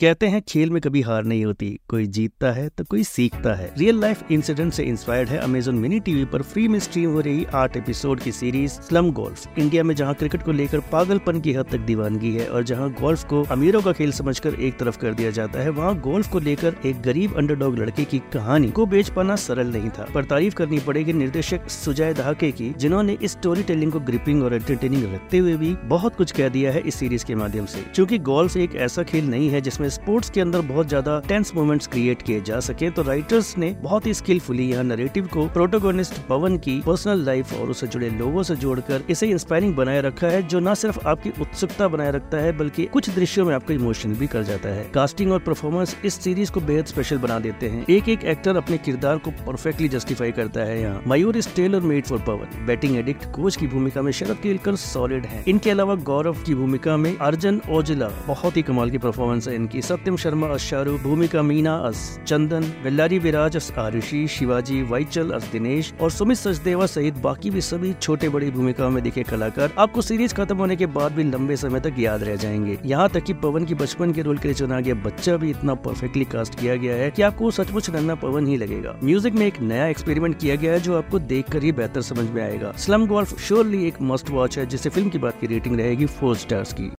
कहते हैं, खेल में कभी हार नहीं होती। कोई जीतता है तो कोई सीखता है। रियल लाइफ इंसिडेंट से इंस्पायर्ड है अमेजोन मिनी टीवी पर फ्री में स्ट्रीम हो रही आठ एपिसोड की सीरीज़ स्लम गोल्फ इंडिया में जहाँ क्रिकेट को लेकर पागलपन की हद तक दीवानगी है और जहाँ गोल्फ को अमीरों का खेल समझकर एक तरफ़ कर दिया जाता है, वहाँ गोल्फ को लेकर एक गरीब अंडरडॉग लड़के की कहानी को बेच पाना सरल नहीं था। पर तारीफ़ करनी पड़ेगी निर्देशक सुजय दहाके की, जिन्होंने इस स्टोरी टेलिंग को ग्रिपिंग और एंटरटेनिंग रखते हुए भी बहुत कुछ कह दिया है इस सीरीज़ के माध्यम ऐसी क्योंकि गोल्फ एक ऐसा खेल नहीं है जिसमें स्पोर्ट्स के अंदर बहुत ज़्यादा टेंस मोमेंट्स क्रिएट किए जा सके तो राइटर्स ने बहुत ही स्किलफुली यहाँ नरेटिव को प्रोटोगोनिस्ट पवन की पर्सनल लाइफ और उससे जुड़े लोगों से जोड़कर इसे इंस्पायरिंग बनाए रखा है, जो न सिर्फ़ आपकी उत्सुकता बनाए रखता है, बल्कि कुछ दृश्यों में आपको इमोशन भी कर जाता है। कास्टिंग और परफॉर्मेंस इस सीरीज़ को बेहद स्पेशल बना देते हैं। एक एक एक्टर अपने किरदार को परफेक्टली जस्टिफाई करता है यहाँ। Mayur is tailor made for Pawan. Batting addict coach की भूमिका में शरद केलकर सॉलिड है। इनके अलावा गौरव की भूमिका में अर्जन ओजिला बहुत ही कमाल की परफॉर्मेंस है इनकी। सत्यम शर्मा अस शाहरुख, भूमिका मीना अस चंदन बेल्लारी विराज अस आरुषि, शिवाजी, वाइचल अस दिनेश और सुमित सचदेवा सहित बाकी भी सभी छोटे बड़ी भूमिकाओं में दिखे कलाकार। आपको सीरीज़ खत्म होने के बाद भी लंबे समय तक याद रह जाएँगे। यहाँ तक की पवन की बचपन के रोल के लिए चुना गया बच्चा भी इतना परफेक्टली कास्ट किया गया है की आपको सचमुच नन्ना पवन ही लगेगा। म्यूज़िक में एक नया एक्सपेरिमेंट किया गया है जो आपको देख कर ही बेहतर समझ में आएगा। स्लम गोल्फ श्योरली एक मस्ट वॉच है, जिससे फ़िल्म की बात की रेटिंग रहेगी फोर स्टार्स की।